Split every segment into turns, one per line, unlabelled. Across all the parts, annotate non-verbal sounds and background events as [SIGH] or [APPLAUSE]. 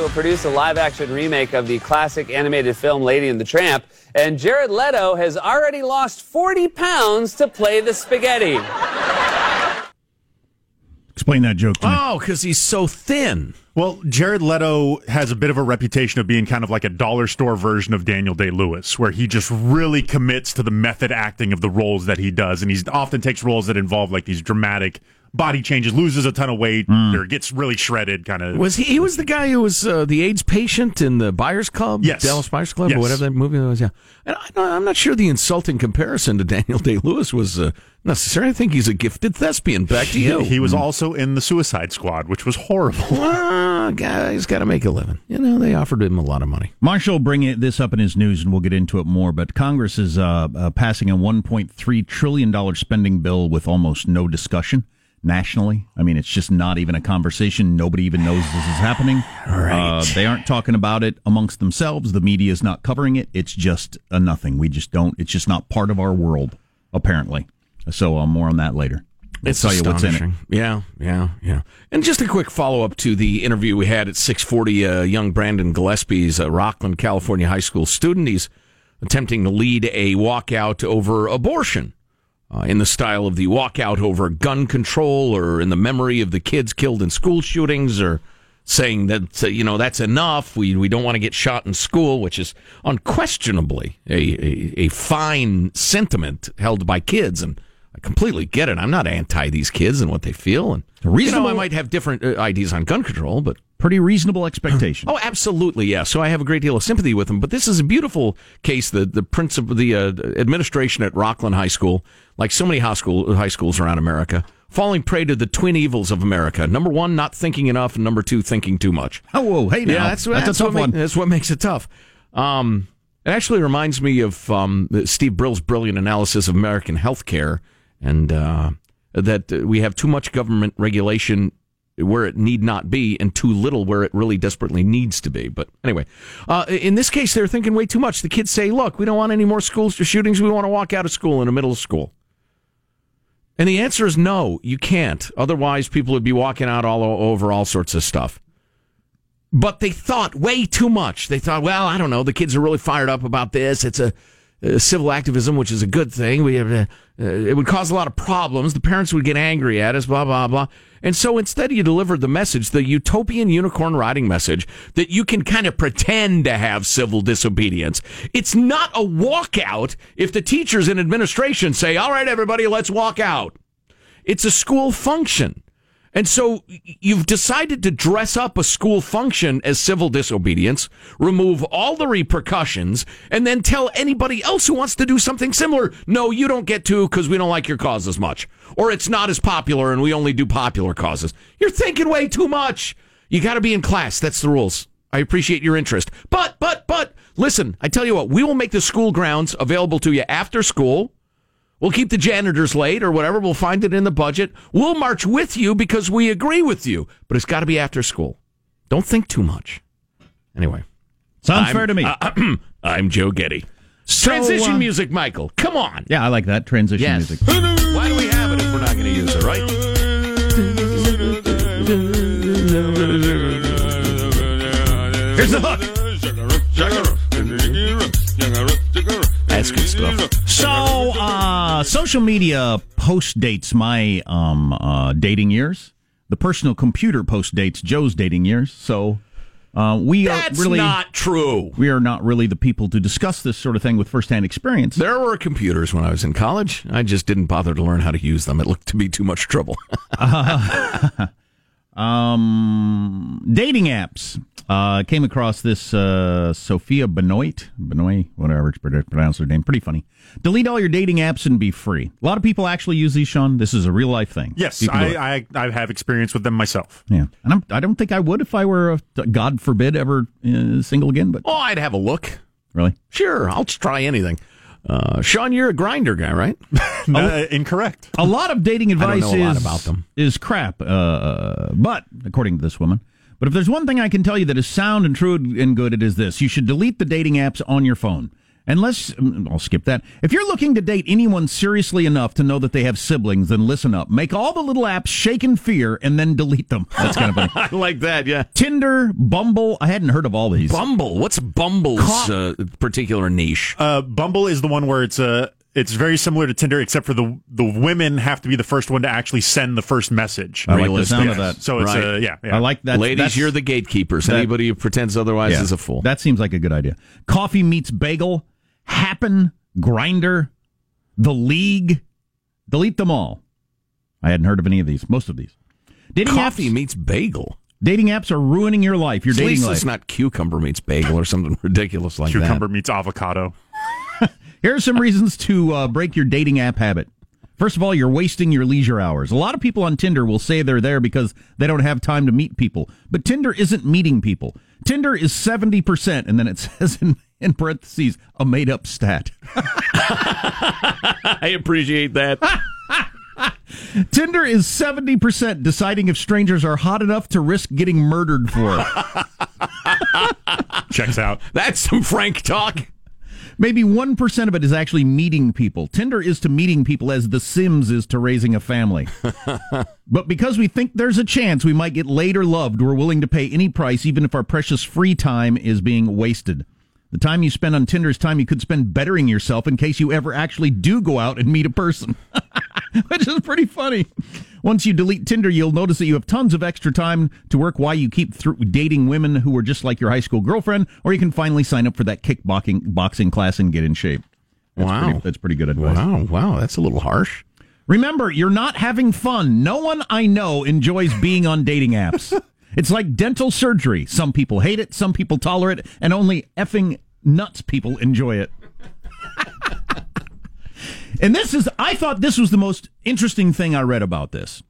announced it will produce a live action remake of the classic animated film Lady and the Tramp, and Jared Leto has already lost 40 pounds to play the spaghetti.
Explain that joke to me.
Oh, because he's so thin.
Well, Jared Leto has a bit of a reputation of being kind of like a dollar store version of Daniel Day Lewis, where he just really commits to the method acting of the roles that he does. And he often takes roles that involve like these dramatic body changes, loses a ton of weight, or gets really shredded kind of.
Was he? He was the guy who was uh, the AIDS patient in the Buyers Club,
Yes.
Dallas Buyers Club,
Yes.
or whatever that movie was. Yeah, and I, I'm not sure the insulting comparison to [LAUGHS] Daniel Day Lewis was uh, necessary. I think he's a gifted thespian. Back to you.
He was also in the Suicide Squad, which was horrible. [LAUGHS]
Ah, guys got to make a living. You know, they offered him a lot of money.
Marshall will bring it, this up in his news, and we'll get into it more. But Congress is uh, uh, passing a 1.3 trillion dollar spending bill with almost no discussion nationally. I mean, it's just not even a conversation. Nobody even knows this is happening.
Right.
Uh, they aren't talking about it amongst themselves. The media is not covering it. It's just a nothing. We just don't. It's just not part of our world, apparently. So uh, more on that later. We'll
It's
tell you what's in it.
Yeah, yeah, yeah. And just a quick follow up to the interview we had at 640. Uh, young Brandon Gillespie's a Rocklin, California high school student. He's attempting to lead a walkout over abortion uh, in the style of the walkout over gun control or in the memory of the kids killed in school shootings or saying that uh, you know that's enough we we don't want to get shot in school which is unquestionably a, a, a fine sentiment held by kids. And I completely get it I'm not anti these kids and what they feel and you know
reasonable-
I might have different uh, ideas on gun control but
Pretty reasonable expectation.
Oh, absolutely, yeah. So I have a great deal of sympathy with them. But this is a beautiful case. The the principal, the uh, administration at Rocklin High School, like so many high school high schools around America, falling prey to the twin evils of America. Number one, not thinking enough, and number two, thinking too much.
Oh, whoa, hey now.
Yeah, that's,
that's,
that's
a tough
what
one.
that's what makes it tough. Um, it actually reminds me of um, Steve Brill's brilliant analysis of American healthcare, and uh, that we have too much government regulation where it need not be, and too little where it really desperately needs to be. But anyway, uh, in this case, they're thinking way too much. The kids say, "Look, we don't want any more school shootings. We want to walk out of school in the middle of school." And the answer is no, you can't. Otherwise, people would be walking out all over all sorts of stuff. But they thought way too much. They thought, well, I don't know, the kids are really fired up about this. It's a, uh civil activism, which is a good thing. We have, uh, uh, it would cause a lot of problems. The parents would get angry at us, blah blah blah. And so instead, you delivered the message, the utopian unicorn riding message, that you can kind of pretend to have civil disobedience. It's not a walkout if the teachers and administration say, "All right, everybody, let's walk out." It's a school function. And so you've decided to dress up a school function as civil disobedience, remove all the repercussions, and then tell anybody else who wants to do something similar, no, you don't get to because we don't like your cause as much. Or it's not as popular and we only do popular causes. You're thinking way too much. You got to be in class. That's the rules. I appreciate your interest. But, but, but, listen, I tell you what, we will make the school grounds available to you after school. We'll keep the janitors late or whatever. We'll find it in the budget. We'll march with you because we agree with you, but it's got to be after school. Don't think too much. Anyway,
Sounds
I'm-
fair to me.
uh, I'm Joe Getty. Transition
uh,
music, Michael. Come on.
yeah, I like that transition
Yes.
music.
Why do we have it if we're not going to use it, right? Here's the hook. That's good stuff.
So, uh, social media post dates my um, uh, dating years. The personal computer post dates Joe's dating years. So, uh, we
That's
are really
not true.
we are not really the people to discuss this sort of thing with firsthand experience.
There were computers when I was in college. I just didn't bother to learn how to use them. It looked to be too much trouble. [LAUGHS] [LAUGHS]
Um, dating apps. Uh, came across this uh, Sophia Benoit, Benoit, whatever it's pronounced her name. Pretty funny. Delete all your dating apps and be free. A lot of people actually use these, Sean. This is a real life thing.
Yes,
People do it.
I, I I have experience with them myself.
Yeah, and I'm, I don't think I would if I were, uh God forbid, ever uh, single again. But
oh, I'd have a look.
really,
Sure, I'll try anything. Uh, Sean, you're a Grindr guy, right? [LAUGHS]
Uh, incorrect.
a lot of dating [LAUGHS] advice
know a lot
is
about them.
is crap. Uh, but according to this woman, but if there's one thing I can tell you that is sound and true and good, it is this: you should delete the dating apps on your phone. Unless, mm, I'll skip that. If you're looking to date anyone seriously enough to know that they have siblings, then listen up. Make all the little apps shake in fear and then delete them. That's kind of funny. [LAUGHS]
I like that. Yeah.
Tinder, Bumble. I hadn't heard of all these.
Bumble. What's Bumble's uh, particular niche?
Uh, Bumble is the one where it's a. It's very similar to Tinder, except for the the women have to be the first one to actually send the first message.
I like the sound of that.
So it's
Right.
uh, yeah, yeah.
I like that.
Ladies,
That's-
you're the gatekeepers.
that-
Anybody who pretends otherwise
yeah,
is a fool.
That seems like a good idea. Coffee meets bagel, Happn, Grindr, the league. Delete them all. I hadn't heard of any of these. Most of these. Dating
Coffee
apps.
meets bagel.
Dating apps are ruining your life. Your
At
dating
least
life.
it's not cucumber meets bagel or something [LAUGHS] ridiculous like
Cucumber
that.
Cucumber meets avocado. [LAUGHS]
Here are some reasons to uh, break your dating app habit. First of all, you're wasting your leisure hours. A lot of people on Tinder will say they're there because they don't have time to meet people. But Tinder isn't meeting people. Tinder is 70%, and then it [LAUGHS] says in, in parentheses, a made up stat. [LAUGHS]
I appreciate that.
Tinder is 70% deciding if strangers are hot enough to risk getting murdered for.
Checks out.
That's some frank talk.
Maybe 1% of it is actually meeting people. Tinder is to meeting people as The Sims is to raising a family. [LAUGHS] but because we think there's a chance we might get laid or loved, we're willing to pay any price, even if our precious free time is being wasted. The time you spend on Tinder is time you could spend bettering yourself in case you ever actually do go out and meet a person. [LAUGHS] Which is pretty funny. Once you delete Tinder, you'll notice that you have tons of extra time to work while you keep through dating women who are just like your high school girlfriend, or you can finally sign up for that kickboxing boxing class and get in shape. That's
Wow.
pretty, that's pretty good advice.
Wow, wow, that's a little harsh.
Remember, you're not having fun. No one I know enjoys being on dating apps. [LAUGHS] It's like dental surgery. Some people hate it, some people tolerate it, and only effing nuts people enjoy it. [LAUGHS] and this is, I thought this was the most interesting thing I read about this.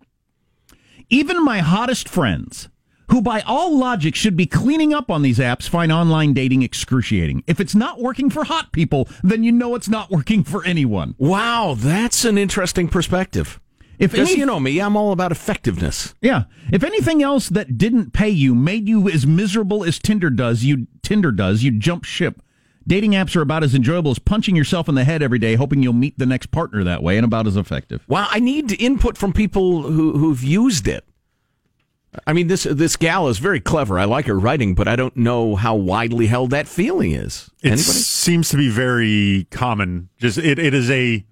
Even my hottest friends, who by all logic should be cleaning up on these apps, find online dating excruciating. If it's not working for hot people, then you know it's not working for anyone.
Wow, that's an interesting perspective.
If any-
you know me, I'm all about effectiveness.
Yeah. If anything else that didn't pay you made you as miserable as Tinder does, you Tinder does, you jump ship. Dating apps are about as enjoyable as punching yourself in the head every day, hoping you'll meet the next partner that way, and about as effective.
Well, I need input from people who, who've used it. I mean, this this gal is very clever. I like her writing, but I don't know how widely held that feeling is.
It
Anybody?
seems to be very common. Just it, it is a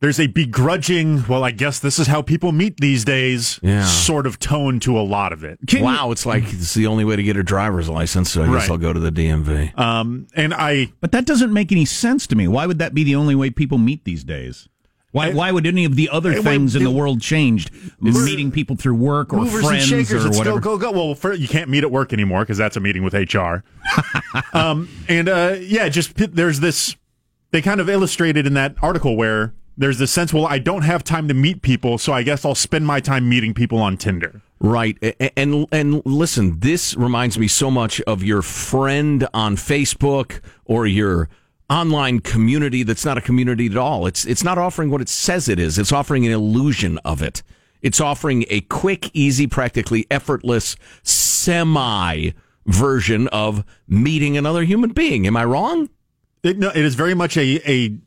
there's a begrudging. Well, I guess this is how people meet these days.
Yeah.
Sort of tone to a lot of it.
wow, it's like it's the only way to get a driver's license, so I guess I'll go to the DMV.
Um, and I
But that doesn't make any sense to me. Why would that be the only way people meet these days? Why,
I-
why would any of the other
Hey, wait,
things in the world changed? Meeting people through work or
movers
friends
and shakers
or
that
whatever.
still go go. Well, for, you can't meet at work anymore because that's a meeting with HR. [LAUGHS] um, and uh, yeah, just there's this. They kind of illustrated in that article where there's this sense. Well, I don't have time to meet people, so I guess I'll spend my time meeting people on Tinder.
Right, and and listen, this reminds me so much of your friend on Facebook or your online community that's not a community at all. It's it's not offering what it says it is. It's offering an illusion of it. It's offering a quick, easy, practically effortless semi version of meeting another human being. Am I wrong?
It, no, it is very much a a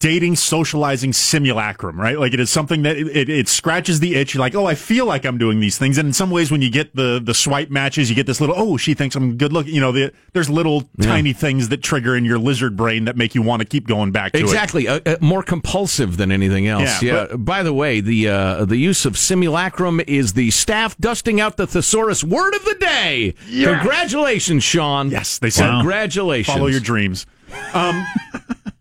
dating socializing simulacrum, right? Like it is something that it, it, it scratches the itch. You're like, oh, I feel like I'm doing these things. And in some ways, when you get the the swipe matches, you get this little, oh, she thinks I'm good looking. You know, the, there's little tiny things that trigger in your lizard brain that make you want to keep going back to it.
Exactly, uh, uh, more compulsive than anything else.
Yeah,
Yeah. By the way, the uh, the use of simulacrum is the staff dusting out the thesaurus word of the day. Congratulations, Sean.
Yes, they said
Congratulations.
follow your dreams. Um,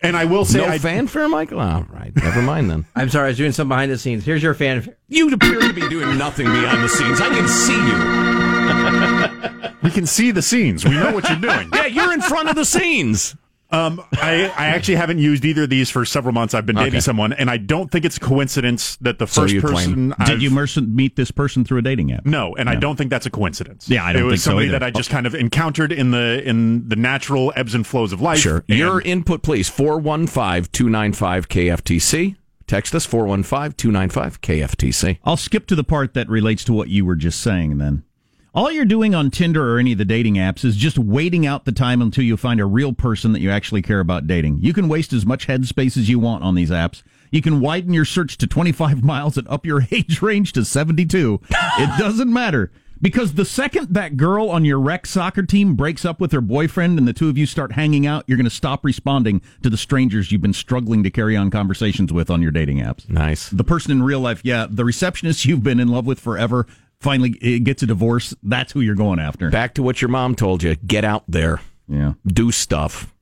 and I will say,
no
I,
fanfare, Michael. All right, never mind then. [LAUGHS]
I'm sorry, I was doing some behind the scenes. Here's your fanfare.
You appear to be doing nothing behind the scenes. I can see you. [LAUGHS]
we can see the scenes. We know what you're doing.
Yeah, you're in front of the scenes.
Um, I, I actually haven't used either of these for several months. I've been dating
Okay.
someone, and I don't think it's a coincidence that the first
you claim.
person
Did
I've-
you merson- meet this person through a dating app?
No, and I don't think that's a coincidence.
Yeah, I don't
it was
think so
somebody
either.
that I just kind of encountered in the in the natural ebbs and flows of life.
Sure. Your input, please. 415 295 KFTC. Text us 415 295 KFTC.
I'll skip to the part that relates to what you were just saying then. All you're doing on Tinder or any of the dating apps is just waiting out the time until you find a real person that you actually care about dating. You can waste as much headspace as you want on these apps. You can widen your search to 25 [LAUGHS] miles and up your [LAUGHS] age range to 72. it doesn't matter. Because the second that girl on your rec soccer team breaks up with her boyfriend and the two of you start hanging out, you're going to stop responding to the strangers you've been struggling to carry on conversations with on your dating apps.
Nice.
The person in real life, yeah, the receptionist you've been in love with forever finally gets a divorce. That's who you're going after.
Back to what your mom told you. Get out there.
Yeah.
Do stuff.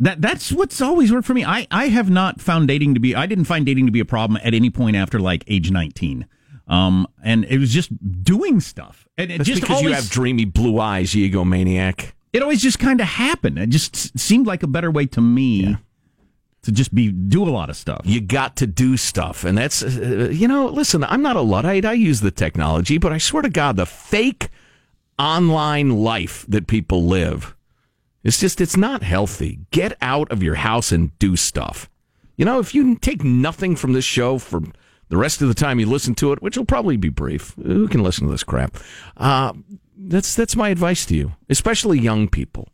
That that's what's always worked for me. I, I have not found dating to be I didn't find dating to be a problem at any point after like age 19. Um, and it was just doing stuff. And it
That's
just
because
always,
you have dreamy blue eyes, you egomaniac.
it always just kind of happened. It just seemed like a better way to me to just be do a lot of stuff.
You got to do stuff. And that's, uh, you know, listen, I'm not a Luddite. I use the technology, but I swear to God, the fake online life that people live, it's just, it's not healthy. Get out of your house and do stuff. You know, if you take nothing from this show for the rest of the time you listen to it, which will probably be brief, who can listen to this crap? Uh, that's that's my advice to you, especially young people.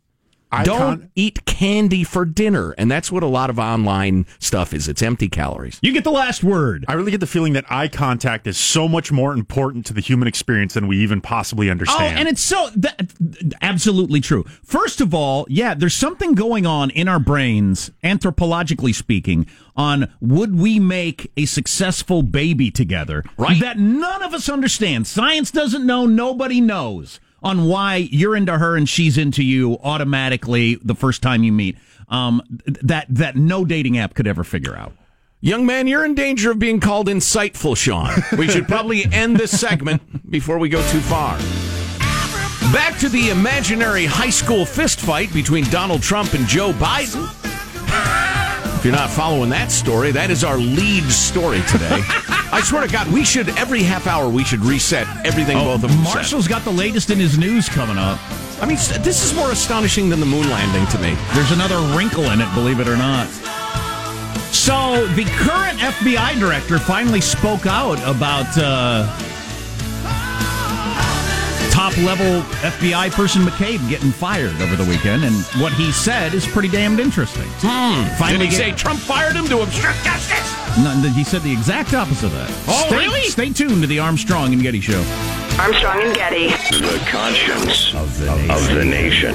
I
Don't eat candy for dinner, and that's what a lot of online stuff is. It's empty calories.
You get the last word.
I really get the feeling that eye contact is so much more important to the human experience than we even possibly understand.
Oh,
understand.
and it's so that, absolutely true. First of all, yeah, there's something going on in our brains, anthropologically speaking, on would we make a successful baby together?
Right.
That none of us understand. Science doesn't know. Nobody knows on why you're into her and she's into you automatically the first time you meet. Um, that that no dating app could ever figure out.
Young man, you're in danger of being called insightful, Sean. We should probably end this segment before we go too far. Back to the imaginary high school fistfight between Donald Trump and Joe Biden. If you're not following that story, that is our lead story today. [LAUGHS] I swear to God, we should every half hour we should reset everything both of them said.
Marshall's got the latest in his news coming up.
I mean, this is more astonishing than the moon landing to me.
There's another wrinkle in it, believe it or not. So the current FBI director finally spoke out about uh, top level FBI person McCabe getting fired over the weekend, and what he said is pretty damned interesting.
Did
Finally,
he say Trump fired him to obstruct justice?
No, he said the exact opposite of that.
Oh,
stay,
really?
Stay tuned to the Armstrong and Getty show.
Armstrong and Getty.
The conscience of the, of the nation.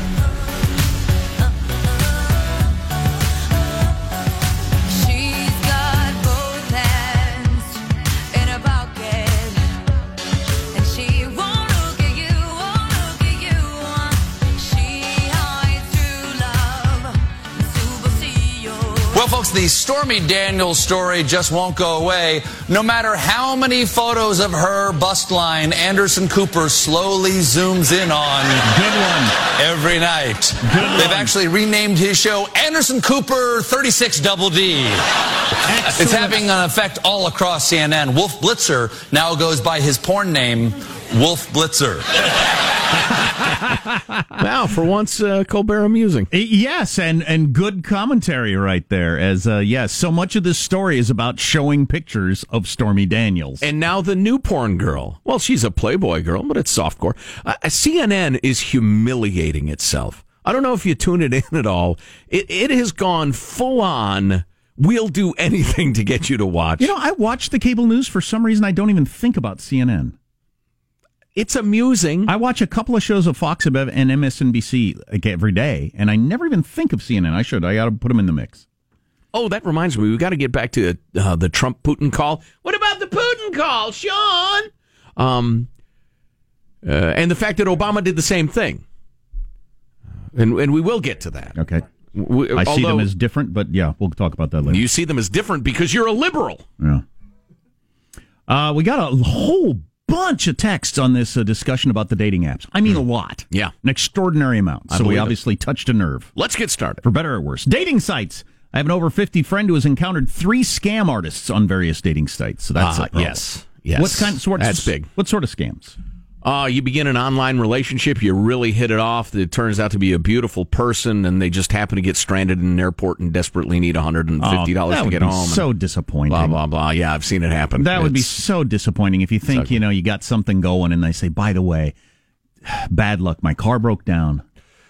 The Stormy Daniels story just won't go away. No matter how many photos of her bust line Anderson Cooper slowly zooms in on
Good one.
every night.
Good
They've
one.
actually renamed his show Anderson Cooper 36 Double D. It's having an effect all across CNN. Wolf Blitzer now goes by his porn name, Wolf Blitzer. [LAUGHS] [LAUGHS]
Wow, for once, uh, Colbert amusing.
Uh, Yes, and and good commentary right there. As uh, yes, so much of this story is about showing pictures of Stormy Daniels.
And now the new porn girl. Well, she's a Playboy girl, but it's softcore. Uh, CNN is humiliating itself. I don't know if you tune it in at all. It, it has gone full on. We'll do anything to get you to watch.
you know, I watch the cable news for some reason. I don't even think about CNN.
It's amusing.
I watch a couple of shows of Fox and MSNBC like every day, and I never even think of CNN. I should. I got to put them in the mix.
oh, that reminds me. We've got to get back to uh, the Trump Putin call. What about the Putin call, Sean? Um, uh, and the fact that Obama did the same thing. And, and we will get to that.
Okay.
We-
I see them as different, but yeah, we'll talk about that later.
You see them as different because you're a liberal.
Yeah. Uh, we got a whole bunch of texts on this uh, discussion about the dating apps. I mean, a lot.
Hmm. Yeah.
An extraordinary amount.
I
So we
believe it.
obviously touched a nerve.
Let's get started.
For better or worse. Dating sites. I have an over 50 friend who has encountered three scam artists on various dating sites. So that's
Ah,
a
yes. Yes.
What kind? So what's,
That's big.
What sort of scams?
Uh, you begin an online relationship, you really hit it off. It turns out to be a beautiful person, and they just happen to get stranded in an airport and desperately need $150
Oh,
to get home.
So disappointing.
blah, blah, blah. Yeah, I've seen it happen.
That would be so disappointing if you think, you know, you got something going and they say, by the way, [SIGHS] bad luck, my car broke down.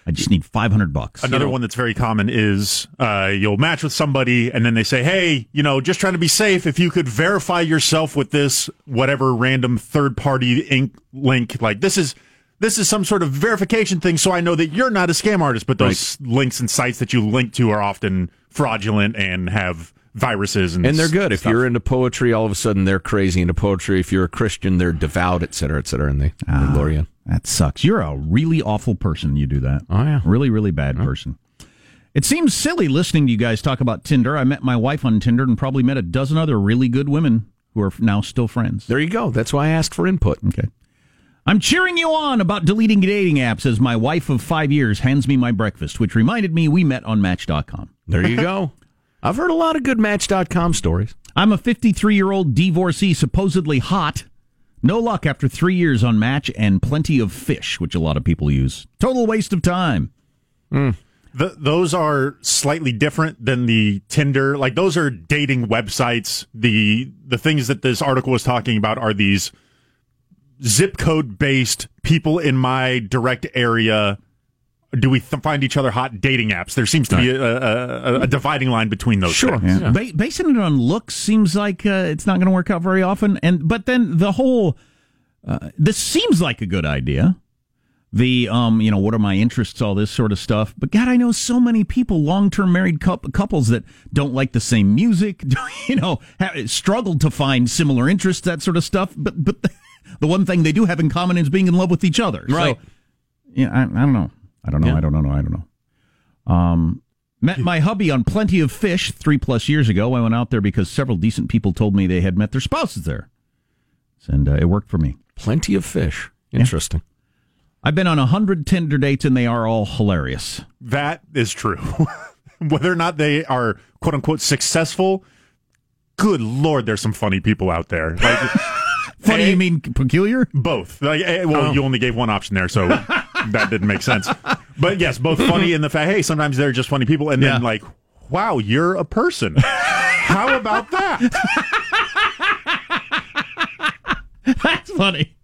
I just need 500 bucks.
Another one that's very common is uh, you'll match with somebody and then they say, hey, you know, just trying to be safe, if you could verify yourself with this whatever random third party ink link, like this is. This is some sort of verification thing, so I know that you're not a scam artist. But those links and sites that you link to are often fraudulent and have viruses and
And they're good. If you're into poetry, all of a sudden they're crazy into poetry. If you're a Christian, they're devout, et cetera, et cetera, and they, they ah, lure you in.
That sucks. You're a really awful person. You do that.
Oh, yeah.
Really, really bad person. It seems silly listening to you guys talk about Tinder. I met my wife on Tinder and probably met a dozen other really good women who are now still friends.
There you go. That's why I asked for input.
Okay. I'm cheering you on about deleting dating apps as my wife of five years hands me my breakfast, which reminded me we met on Match.com.
There you go. [LAUGHS] I've heard a lot of good Match.com stories.
I'm a 53 year old divorcee, supposedly hot. No luck after three years on Match and plenty of fish, which a lot of people use. Total waste of time. Mm.
Th those are slightly different than the Tinder. Like those are dating websites. The the things that this article was talking about are these zip code based people in my direct area. Do we th- find each other hot dating apps? There seems to be a, a, a, dividing line between those.
Sure.
things.
Ba- basing it on looks seems like uh, it's not going to work out very often. And but then the whole uh, this seems like a good idea. The um, you know, what are my interests? All this sort of stuff. But God, I know so many people, long term married coup- couples that don't like the same music. [LAUGHS] You know, ha- struggle to find similar interests, that sort of stuff. But but [LAUGHS] the one thing they do have in common is being in love with each other.
Right.
So, yeah, I, I don't know. I don't know.
Yeah.
I don't know. I don't know. Um, met my hubby on Plenty of Fish three plus years ago. I went out there because several decent people told me they had met their spouses there, and uh, it worked for me.
Plenty of fish. Interesting.
I've been on a hundred Tinder dates, and they are all hilarious.
That is true. [LAUGHS] Whether or not they are quote unquote successful, good lord, there's some funny people out there. Like, [LAUGHS]
Funny,
Eh,
you mean peculiar?
both. Like, eh, well,
Oh.
you only gave one option there, so [LAUGHS] that didn't make sense. But yes, both funny in the fact. Hey, sometimes they're just funny people, and then
Yeah.
like, wow, you're a person. How about that? [LAUGHS]
That's funny.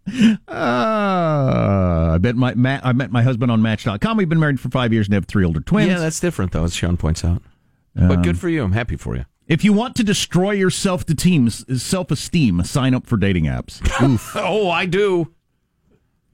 Uh, I bet my ma- I met my husband on Match.com. We've been married for five years and have three older twins.
Yeah, that's different, though, as Sean points out. but good for you. I'm happy for you.
if you want to destroy your self esteem, self esteem, sign up for dating apps. Oof. [LAUGHS]
Oh, I do.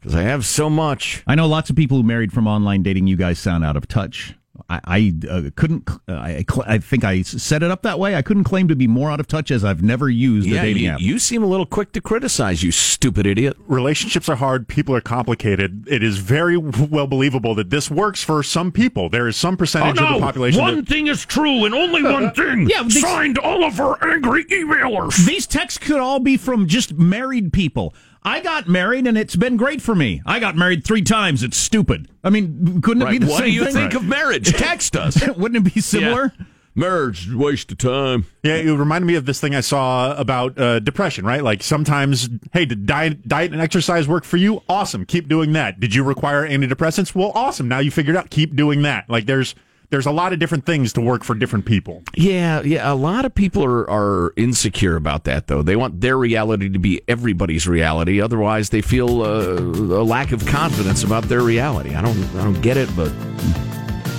Because I have so much.
I know lots of people who married from online dating. You guys sound out of touch. I, I uh, couldn't. Uh, I, cl- I think I s- set it up that way. I couldn't claim to be more out of touch as I've never used a dating
you,
app.
you seem a little quick to criticize, you stupid idiot.
Relationships are hard. People are complicated. It is very well believable that this works for some people. There is some percentage of the population. that-
thing is true and only one [LAUGHS] thing.
Yeah, these-
Signed all of our angry emailers.
These texts could all be from just married people. I got married and it's been great for me. I got married three times. It's stupid. I mean, couldn't it be the
What
same thing?
What do you
thing?
think of marriage? [LAUGHS] Text us. [LAUGHS]
Wouldn't it be similar?
Yeah. Marriage is waste of time.
Yeah, it reminded me of this thing I saw about uh, depression, right? Like sometimes, hey, did diet, diet and exercise work for you? Awesome. Keep doing that. Did you require antidepressants? Well, awesome. Now you figured out. Keep doing that. Like there's there's a lot of different things to work for different people.
Yeah, yeah. A lot of people are, are insecure about that, though. They want their reality to be everybody's reality. Otherwise, they feel uh, a lack of confidence about their reality. I don't, I don't get it, but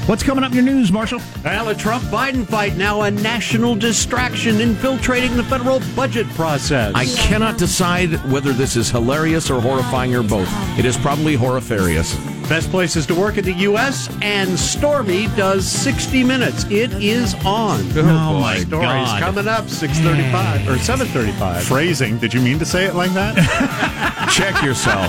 What's coming up in your news, Marshall?
Well, a Trump Biden fight now a national distraction infiltrating the federal budget process.
I cannot decide whether this is hilarious or horrifying or both. It is probably horrifarious.
Best places to work in the U.S. and Stormy does 60 Minutes. It is on.
Oh, my
Stories
God.
coming up 6:35 or 7:35.
Phrasing. Did you mean to say it like that? [LAUGHS]
Check yourself.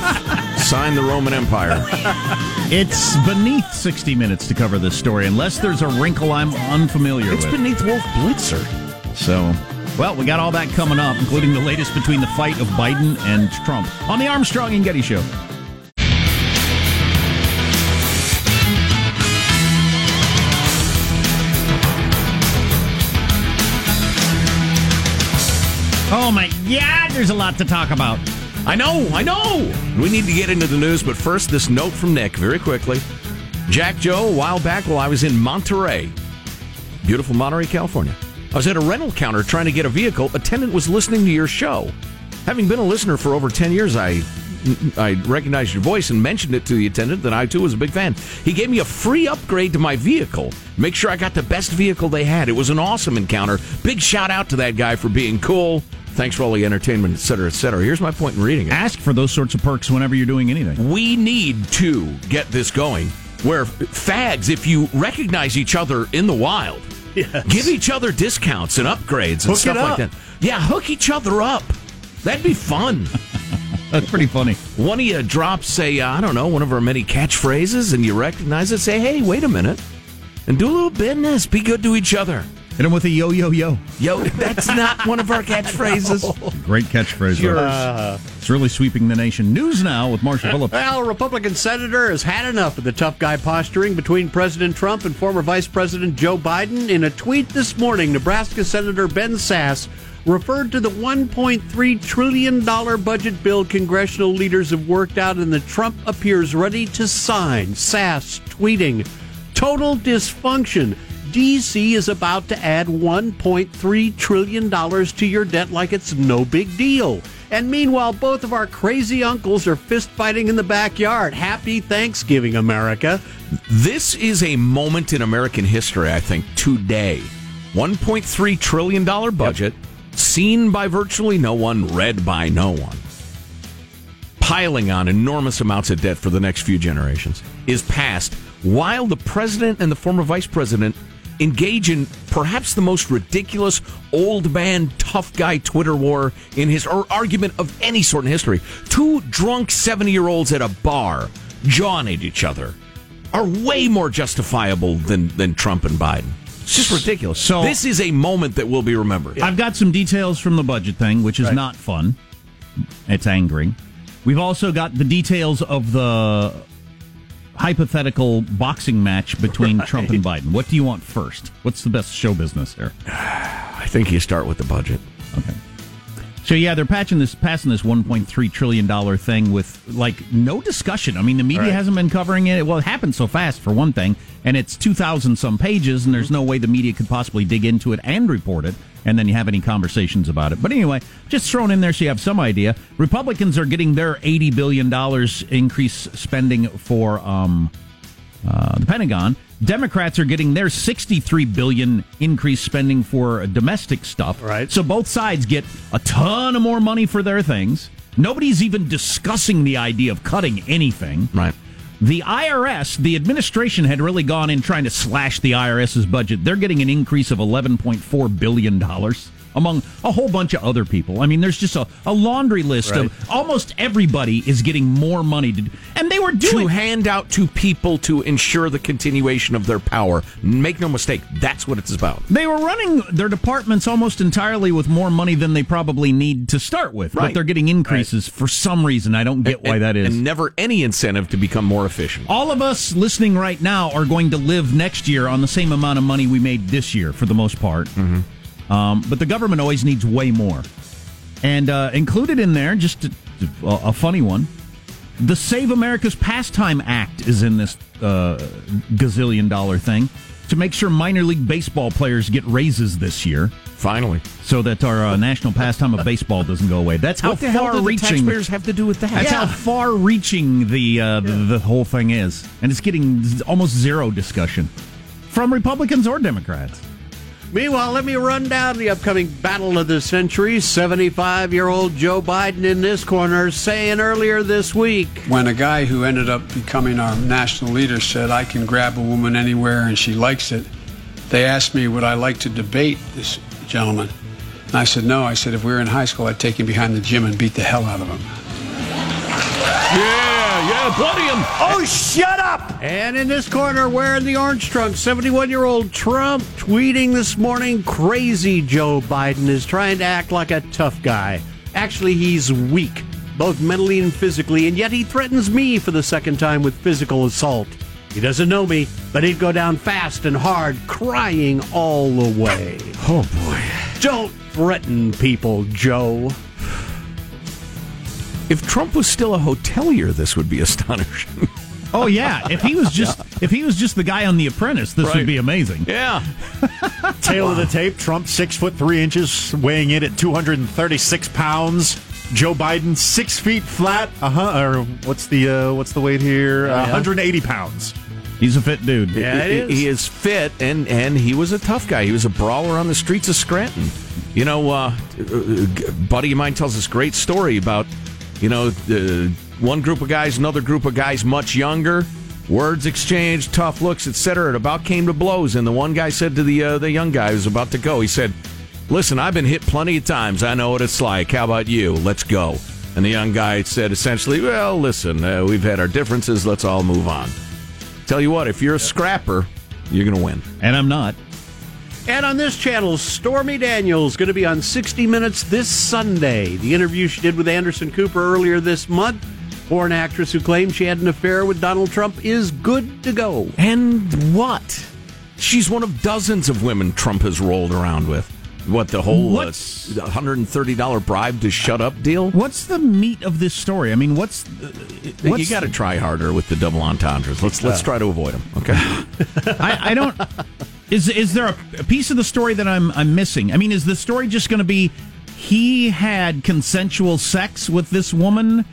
Sign the Roman Empire. [LAUGHS]
It's beneath 60 minutes to cover this story, unless there's a wrinkle I'm unfamiliar
It's
with.
It's beneath Wolf Blitzer.
So, well, we got all that coming up, including the latest between the fight of Biden and Trump on the Armstrong and Getty Show. Oh my God, there's a lot to talk about.
I know, I know. We need to get into the news, but first, this note from Nick very quickly. Jack Joe, a while back while I was in Monterey, beautiful Monterey, California. I was at a rental counter trying to get a vehicle. A Attendant was listening to your show. Having been a listener for over 10 years, I I recognized your voice and mentioned it to the attendant that I too was a big fan. He gave me a free upgrade to my vehicle. Make sure I got the best vehicle they had. It was an awesome encounter. Big shout out to that guy for being cool. Thanks for all the entertainment, et cetera, et cetera. Here's my point in reading it.
Ask for those sorts of perks whenever you're doing anything.
We need to get this going where fags, if you recognize each other in the wild, give each other discounts and upgrades and
Hook
stuff like that. Yeah, hook each other up. That'd be fun. [LAUGHS]
That's pretty funny.
One of you drops say, uh, I don't know, one of our many catchphrases and you recognize it, say, hey, wait a minute. And do a little business. Be good to each other.
Hit him with a yo yo yo.
Yo, that's not one of our [LAUGHS] catchphrases.
Great catchphrase.
Yours.
though. Uh-huh. It's really sweeping the nation. News now with Marshall Phillips.
Well, a Republican senator has had enough of the tough guy posturing between President Trump and former Vice President Joe Biden. In a tweet this morning, Nebraska Senator Ben Sasse referred to the $1.3 trillion budget bill congressional leaders have worked out and the Trump appears ready to sign. Sasse tweeting, Total dysfunction. DC is about to add $1.3 trillion to your debt like it's no big deal. And meanwhile, both of our crazy uncles are fist fighting in the backyard. Happy Thanksgiving, America.
This is a moment in American history, I think, today. $1.3 trillion budget, seen by virtually no one, read by no one. Piling on enormous amounts of debt for the next few generations is passed while the president and the former vice president engage in perhaps the most ridiculous old man tough guy Twitter war in his or argument of any sort in history. Two drunk 70 year olds at a bar jawing at each other are way more justifiable than, than Trump and Biden. It's just ridiculous.
So-
this is a moment that will be remembered.
I've got some details from the budget thing, which is not fun. It's angering. We've also got the details of the hypothetical boxing match between Trump and Biden. What do you want first? What's the best show business here? [SIGHS]
I think you start with the budget.
Okay. So yeah, they're patching this, passing this 1.3 trillion dollar thing with like no discussion. I mean, the media hasn't been covering it. Well, it happened so fast for one thing, and it's 2,000 some pages, and there's no way the media could possibly dig into it and report it, and then you have any conversations about it. But anyway, just thrown in there so you have some idea. Republicans are getting their 80 billion dollars increase spending for um, uh, the Pentagon. Democrats are getting their 63 billion increase spending for domestic stuff.
Right.
So both sides get a ton of more money for their things. Nobody's even discussing the idea of cutting anything.
Right.
The IRS, the administration had really gone in trying to slash the IRS's budget. They're getting an increase of 11.4 billion dollars among a whole bunch of other people. I mean, there's just a, a laundry list
Right.
of almost everybody is getting more money to, and they were doing
to hand out to people to ensure the continuation of their power. Make no mistake, that's what it's about.
They were running their departments almost entirely with more money than they probably need to start with,
right.
but they're getting increases for some reason. I don't get why
And-
that is.
And never any incentive to become more efficient.
All of us listening right now are going to live next year on the same amount of money we made this year, for the most part.
Mm-hmm.
Um, but the government always needs way more. And uh, included in there, just a, a funny one, the Save America's Pastime Act is in this uh, gazillion dollar thing to make sure minor league baseball players get raises this year
Finally.
so that our uh, national pastime of baseball doesn't go away. That's how
what the hell do the
far-reaching
taxpayers have to do with that?
that's how far-reaching the, uh, the the whole thing is, and it's getting almost zero discussion from Republicans or Democrats.
Meanwhile, let me run down the upcoming battle of the century. 75 year old Joe Biden in this corner saying earlier this week
when a guy who ended up becoming our national leader said, I can grab a woman anywhere and she likes it, they asked me, would I like to debate this gentleman? And I said, no. I said, if we were in high school, I'd take him behind the gym and beat the hell out of him.
Yeah, yeah, bloody him.
Oh, shut up! And in this corner, wearing the orange trunk, 71 year old Trump tweeting this morning crazy Joe Biden is trying to act like a tough guy. Actually, he's weak, both mentally and physically, and yet he threatens me for the second time with physical assault. He doesn't know me, but he'd go down fast and hard, crying all the way.
Oh, boy.
Don't threaten people, Joe.
If Trump was still a hotelier, this would be [LAUGHS] astonishing.
Oh yeah, if he was just [LAUGHS] if he was just the guy on The Apprentice, this
Right.
would be amazing.
Yeah. [LAUGHS]
Tail of the tape: Trump six foot three inches, weighing in at two hundred and thirty six pounds. Joe Biden six feet flat. Uh huh. Or what's the uh, what's the weight here? Uh, 180 pounds.
He's a fit dude.
Yeah, it is.
He, he is fit, and and he was a tough guy. He was a brawler on the streets of Scranton. You know, uh, a buddy of mine tells this great story about, you know, the one group of guys, another group of guys much younger, words exchanged, tough looks, etc. It about came to blows, and the one guy said to the uh, the young guy who was about to go, he said, "Listen, I've been hit plenty of times. I know what it's like. How about you? Let's go." And the young guy said essentially, "Well, listen, uh, we've had our differences. Let's all move on." Tell you what, if you're a scrapper, you're going to win.
And I'm not.
And on this channel, Stormy Daniels going to be on 60 Minutes this Sunday. The interview she did with Anderson Cooper earlier this month, for an actress who claimed she had an affair with Donald Trump, is good to go.
And what? She's one of dozens of women Trump has rolled around with. What the whole uh, $130 bribe to shut up deal?
What's the meat of this story? I mean, what's uh, uh, what's
you got to try harder with the double entendres. Let's let's uh. try to avoid them. Okay. [LAUGHS]
I, I don't. Is is there a, a piece of the story that I'm I'm missing? I mean, is the story just going to be he had consensual sex with this woman,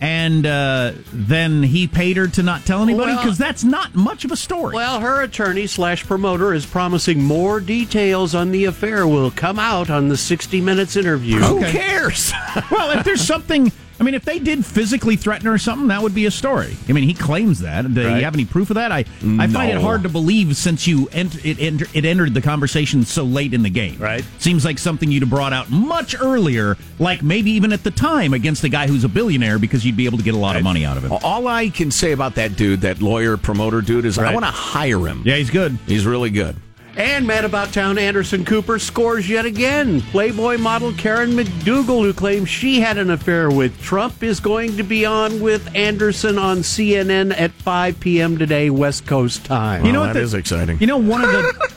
and uh, then he paid her to not tell anybody?
Well-
Because that's not much of a story.
Well, her attorney slash promoter is promising more details on the affair will come out on the 60 Minutes interview.
Who cares? [LAUGHS]
well, if there's something, I mean, if they did physically threaten her or something, that would be a story. I mean, he claims that. Do
Right.
you have any proof of that? I I mm, find it hard to believe since you ent- it, ent- it entered the conversation so late in the game.
Right.
Seems like something you'd have brought out much earlier, like maybe even at the time against a guy who's a billionaire because you'd be able to get a lot of money out of him.
All I can say about that dude, that lawyer promoter dude, is I want to hire him.
Yeah, he's good.
He's really good.
And Mad About Town Anderson Cooper scores yet again. Playboy model Karen McDougal, who claims she had an affair with Trump, is going to be on with Anderson on CNN at 5 p.m. today, West Coast time.
You know
Well,
what
that
the-
is exciting.
You know, one of the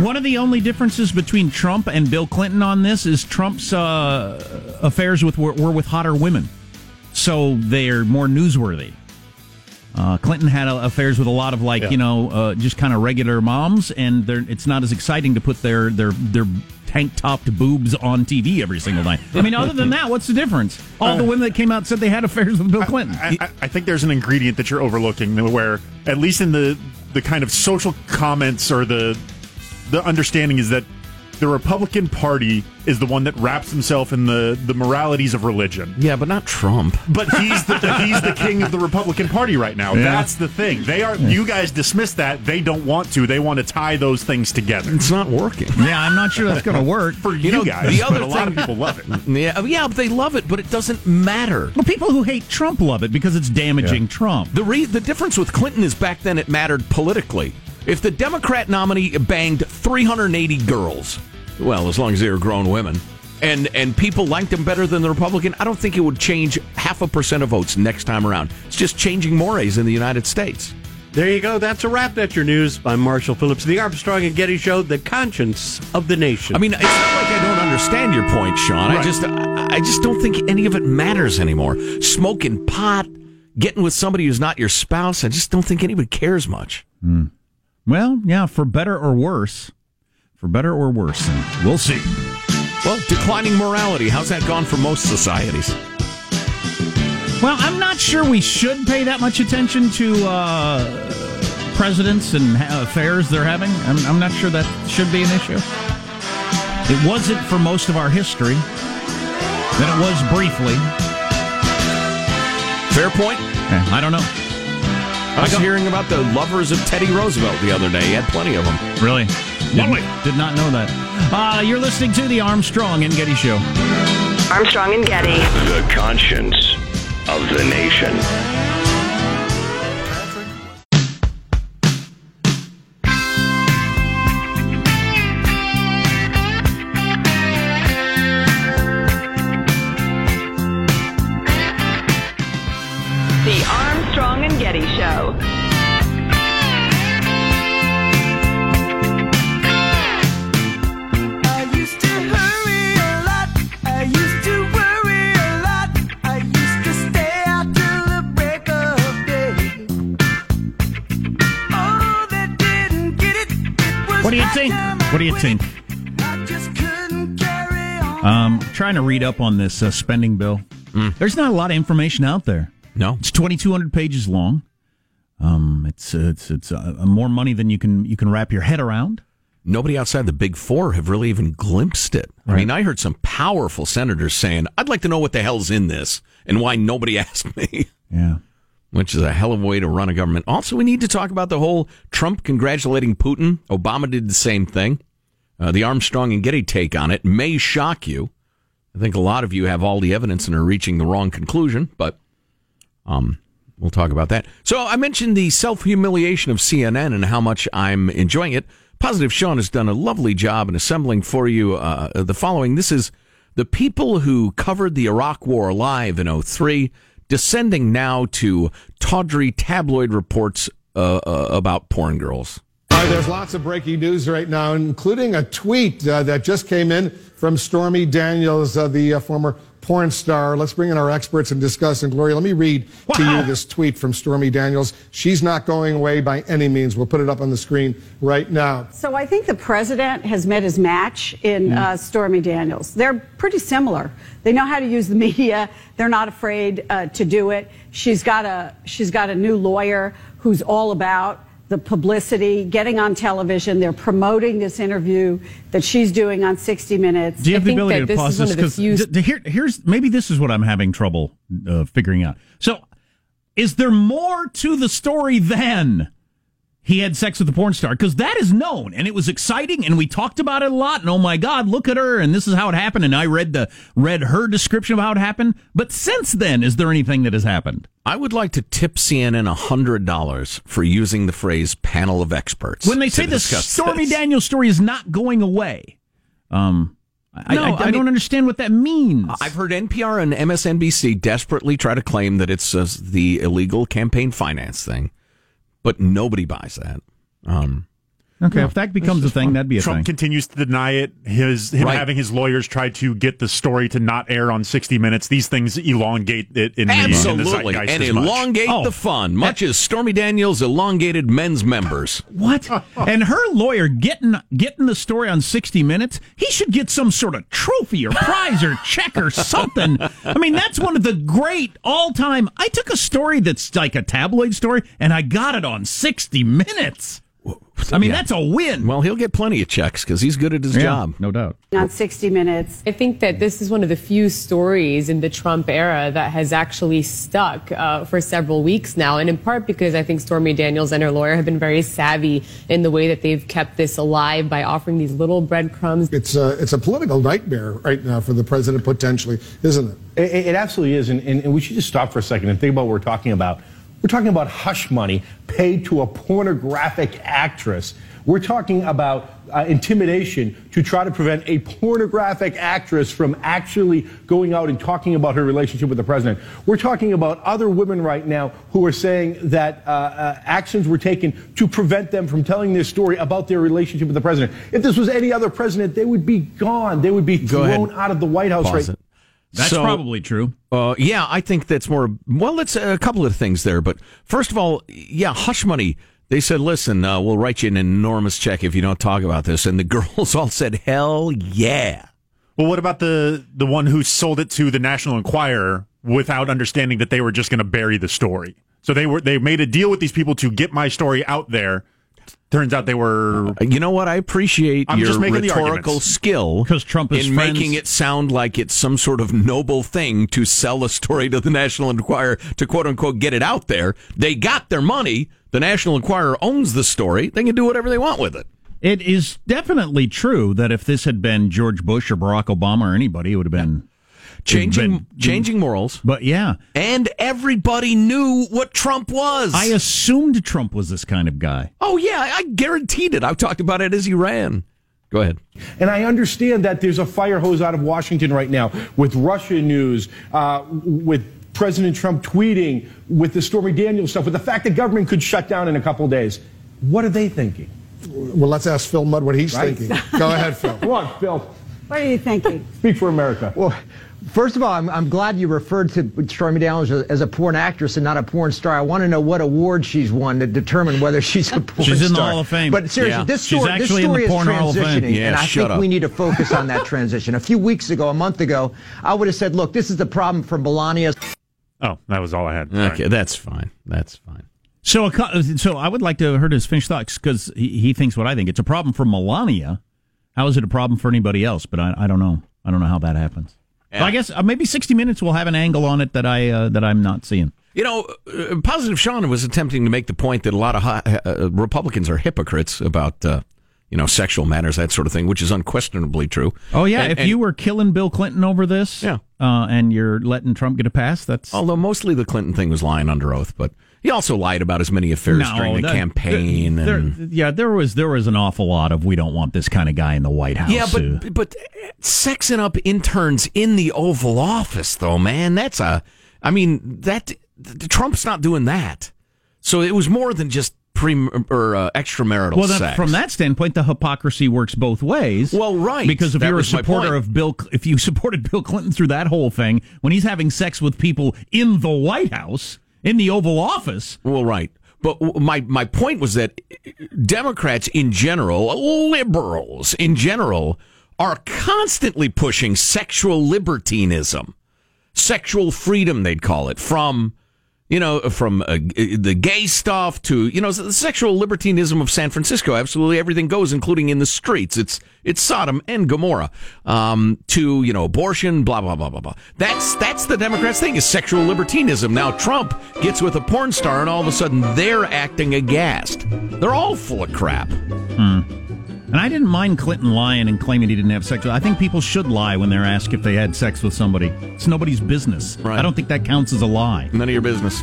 one of the only differences between Trump and Bill Clinton on this is Trump's uh, affairs with were, were with hotter women, so they're more newsworthy. Uh, Clinton had uh, affairs with a lot of like you know uh, just kind of regular moms, and they're, it's not as exciting to put their their their tank topped boobs on TV every single night. I mean, other than that, what's the difference? All the women that came out said they had affairs with Bill Clinton.
I, I, I think there's an ingredient that you're overlooking where, at least in the the kind of social comments or the the understanding is that the Republican Party is the one that wraps himself in the the moralities of religion.
Yeah, but not Trump.
But he's the he's the king of the Republican Party right now. That's the thing. They are you guys dismiss that. They don't want to. They want to tie those things together.
It's not working.
yeah, I'm not sure that's going to work.
For you,
know,
guys,
the other
but a lot of people love it.
Yeah, yeah, they love it, but it doesn't matter.
Well, people who hate Trump love it because it's damaging Trump.
The re- the difference with Clinton is back then it mattered politically. If the Democrat nominee banged 380 girls, well, as long as they were grown women, and and people liked him better than the Republican, I don't think it would change half a percent of votes next time around. It's just changing mores in the United States.
There you go. That's a wrap. That's your news. I'm Marshall Phillips, the Armstrong and Getty Show, the conscience of the nation.
I mean, it's not like I don't understand your point, Sean. I just I just don't think any of it matters anymore. Smoking pot, getting with somebody who's not your spouse, I just don't think anybody cares much. Hmm.
Well, yeah, for better or worse. For better or worse. We'll see.
Well, declining morality, how's that gone for most societies?
Well, I'm not sure we should pay that much attention to uh, presidents and affairs they're having. I'm, I'm not sure that should be an issue. It wasn't for most of our history. Then it was briefly.
Fair point.
I don't know.
I was hearing about the lovers of Teddy Roosevelt the other day. He had plenty of them.
Really? Did, did not know that. Uh, you're listening to the Armstrong and Getty Show.
Armstrong and Getty.
The conscience of the nation.
16th. Um, trying to read up on this uh, spending bill. Mm. There's not a lot of information out there.
No,
it's 2,200 pages long. Um, it's uh, it's it's uh, uh, more money than you can you can wrap your head around.
Nobody outside the Big Four have really even glimpsed it. Right. I mean, I heard some powerful senators saying, "I'd like to know what the hell's in this and why nobody [LAUGHS] asked me."
Yeah,
which is a hell of a way to run a government. Also, we need to talk about the whole Trump congratulating Putin. Obama did the same thing. Uh, the Armstrong and Getty take on it may shock you. I think a lot of you have all the evidence and are reaching the wrong conclusion, but um, we'll talk about that. So I mentioned the self humiliation of CNN and how much I'm enjoying it. Positive Sean has done a lovely job in assembling for you uh, the following. This is the people who covered the Iraq War live in 03, descending now to tawdry tabloid reports uh, uh, about porn girls.
Hi, there's lots of breaking news right now, including a tweet uh, that just came in from Stormy Daniels, uh, the uh, former porn star. Let's bring in our experts and discuss. And Gloria, let me read to you this tweet from Stormy Daniels. She's not going away by any means. We'll put it up on the screen right now.
So I think the president has met his match in uh, Stormy Daniels. They're pretty similar. They know how to use the [LAUGHS] media. They're not afraid uh, to do it. She's got a she's got a new lawyer who's all about the publicity, getting on television. They're promoting this interview that she's doing on 60 Minutes.
Do you have the ability to pause this? Because here, here's maybe this is what I'm having trouble uh, figuring out. So, is there more to the story than he had sex with the porn star? Because that is known, and it was exciting, and we talked about it a lot. And oh my God, look at her, and this is how it happened. And I read the read her description of how it happened. But since then, is there anything that has happened?
I would like to tip CNN $100 for using the phrase panel of experts.
When they say the Stormy
this.
Daniels story is not going away, um, I,
No,
I, I,
I mean-
don't understand what that means.
I've heard NPR and MSNBC desperately try to claim that it's uh, the illegal campaign finance thing, but nobody buys that. Um,
Okay, if that becomes a thing, that'd be a
Trump
thing.
Trump continues to deny it. His him
Right.
having his lawyers try to get the story to not air on 60 Minutes. These things elongate it in the, in the
absolutely, and
as
elongate
Oh.
the fun, much as Stormy Daniels elongated men's members.
What? [LAUGHS] and her lawyer getting getting the story on 60 Minutes, he should get some sort of trophy or prize or [LAUGHS] check or something. I mean, that's one of the great all-time. I took a story that's like a tabloid story and I got it on 60 Minutes. I mean,
Yeah.
that's a win.
Well, he'll get plenty of checks because he's good at his
Yeah,
job.
no doubt.
on 60 Minutes.
I think that this is one of the few stories in the Trump era that has actually stuck uh, for several weeks now, and in part because I think Stormy Daniels and her lawyer have been very savvy in the way that they've kept this alive by offering these little breadcrumbs.
It's a, it's a political nightmare right now for the president, potentially, isn't it?
It, it absolutely is, and, and, and we should just stop for a second and think about what we're talking about. We're talking about hush money paid to a pornographic actress. We're talking about uh, intimidation to try to prevent a pornographic actress from actually going out and talking about her relationship with the president. We're talking about other women right now who are saying that uh, uh, actions were taken to prevent them from telling their story about their relationship with the president. If this was any other president, they would be gone. They would be
Go ahead.
thrown out of the White House
Pause
right
it.
That's
So-
probably true.
Uh, yeah, I think that's more. Well, it's a couple of things there, but first of all, yeah, hush money. They said, "Listen, uh, we'll write you an enormous check if you don't talk about this," and the [LAUGHS] girls all said, "Hell yeah!"
Well, what about the the one who sold it to the National Enquirer without understanding that they were just going to bury the story? So they were they made a deal with these people to get my story out there. Turns out they were.
Uh, you know what? I appreciate
I'm
your
just making
rhetorical
arguments.
skill
because Trump is
in
friends-
making it sound like it's some sort of noble thing to sell a story to the National Enquirer to quote unquote get it out there. They got their money. The National Enquirer owns the story. They can do whatever they want with it.
It is definitely true that if this had been George Bush or Barack Obama or anybody, it would have been
Changing
been-
changing morals.
But yeah,
And everybody knew what Trump was.
I assumed Trump was this kind of guy.
oh yeah, I guaranteed it. I've talked about it as he ran. Go ahead.
And I understand that there's a fire hose out of Washington right now with Russia news, uh, with President Trump tweeting, with the Stormy Daniels stuff, with the fact that government could shut down in a couple days. What are they thinking?
Well, let's ask Phil Mudd what he's
Right.
thinking. Go ahead, Phil. [LAUGHS]
Come on, Phil.
What are you thinking?
Speak for America.
Well, first of all, I'm, I'm glad you referred to Stormy Daniels as a, as a porn actress and not a porn star. I want to know what award she's won to determine whether she's a [LAUGHS] porn
She's
star.
She's in the Hall of Fame.
But seriously,
Yeah.
this
She's
story, this
actually in the
story is
Porn Hall of Fame.
transitioning,
Yeah,
and I think
up.
we need to focus on that transition. A few weeks ago, a month ago, I would have said, look, this is the problem for Melania.
Oh, that was all I had. Sorry.
Okay, that's fine. That's fine.
So, a, co- so I would like to hear his finished thoughts because he, he thinks what I think. It's a problem for Melania. How is it a problem for anybody else? But I, I don't know. I don't know how that happens. So I guess uh, maybe 60 Minutes will have an angle on it that I uh, that I'm not seeing.
You know, uh, Positive Sean was attempting to make the point that a lot of hi- uh, Republicans are hypocrites about, uh, you know, sexual matters, that sort of thing, which is unquestionably true.
Oh yeah,
And-
if
and-
you were killing Bill Clinton over this,
Yeah.
uh, and you're letting Trump get a pass, that's
Although mostly the Clinton thing was lying under oath, but he also lied about as many affairs during the
that-
campaign.
there-
and
yeah, there was there was an awful lot of we don't want this kind of guy in the White House.
yeah, but but sexing up interns in the Oval Office, though, man, that's a. I mean, that Trump's not doing that. So it was more than just pre or uh, extramarital
well,
sex.
from that standpoint, the hypocrisy works both ways.
Well, right.
Because if
That
you're a supporter of Bill, if you [LAUGHS] supported Bill Clinton through that whole thing, when he's having sex with people in the White House, in the Oval Office,
Well, right. But my my point was that uh, Democrats in general, uh, liberals in general, are constantly pushing sexual libertinism, sexual freedom, they'd call it, from you know from uh, the gay stuff to you know the sexual libertinism of San Francisco. Absolutely everything goes, including in the streets. It's it's Sodom and Gomorrah. Um, to you know abortion, blah blah blah blah blah. That's that's the Democrats' thing is sexual libertinism. Now Trump gets with a porn star, and all of a sudden they're acting aghast. They're all full of crap.
And I didn't mind Clinton lying and claiming he didn't have sex. I think people should lie when they're asked if they had sex with somebody. It's nobody's business.
Right.
I don't think that counts as a lie.
None of your business.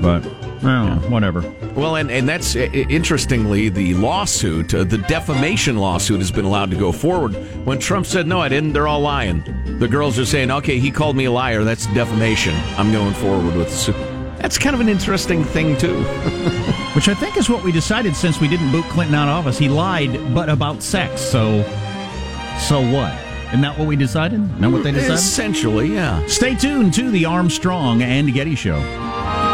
But well, whatever.
Well, and, and that's interestingly the lawsuit, uh, the defamation lawsuit has been allowed to go forward. When Trump said, no, I didn't, they're all lying. The girls are saying, okay, he called me a liar. That's defamation. I'm going forward with the suit. That's kind of an interesting thing, too. [LAUGHS]
Which I think is what we decided since we didn't boot Clinton out of office. He lied, but about sex. So, so what? Isn't that what we decided? Isn't that what they decided?
Essentially, yeah.
Stay tuned to the Armstrong and Getty Show.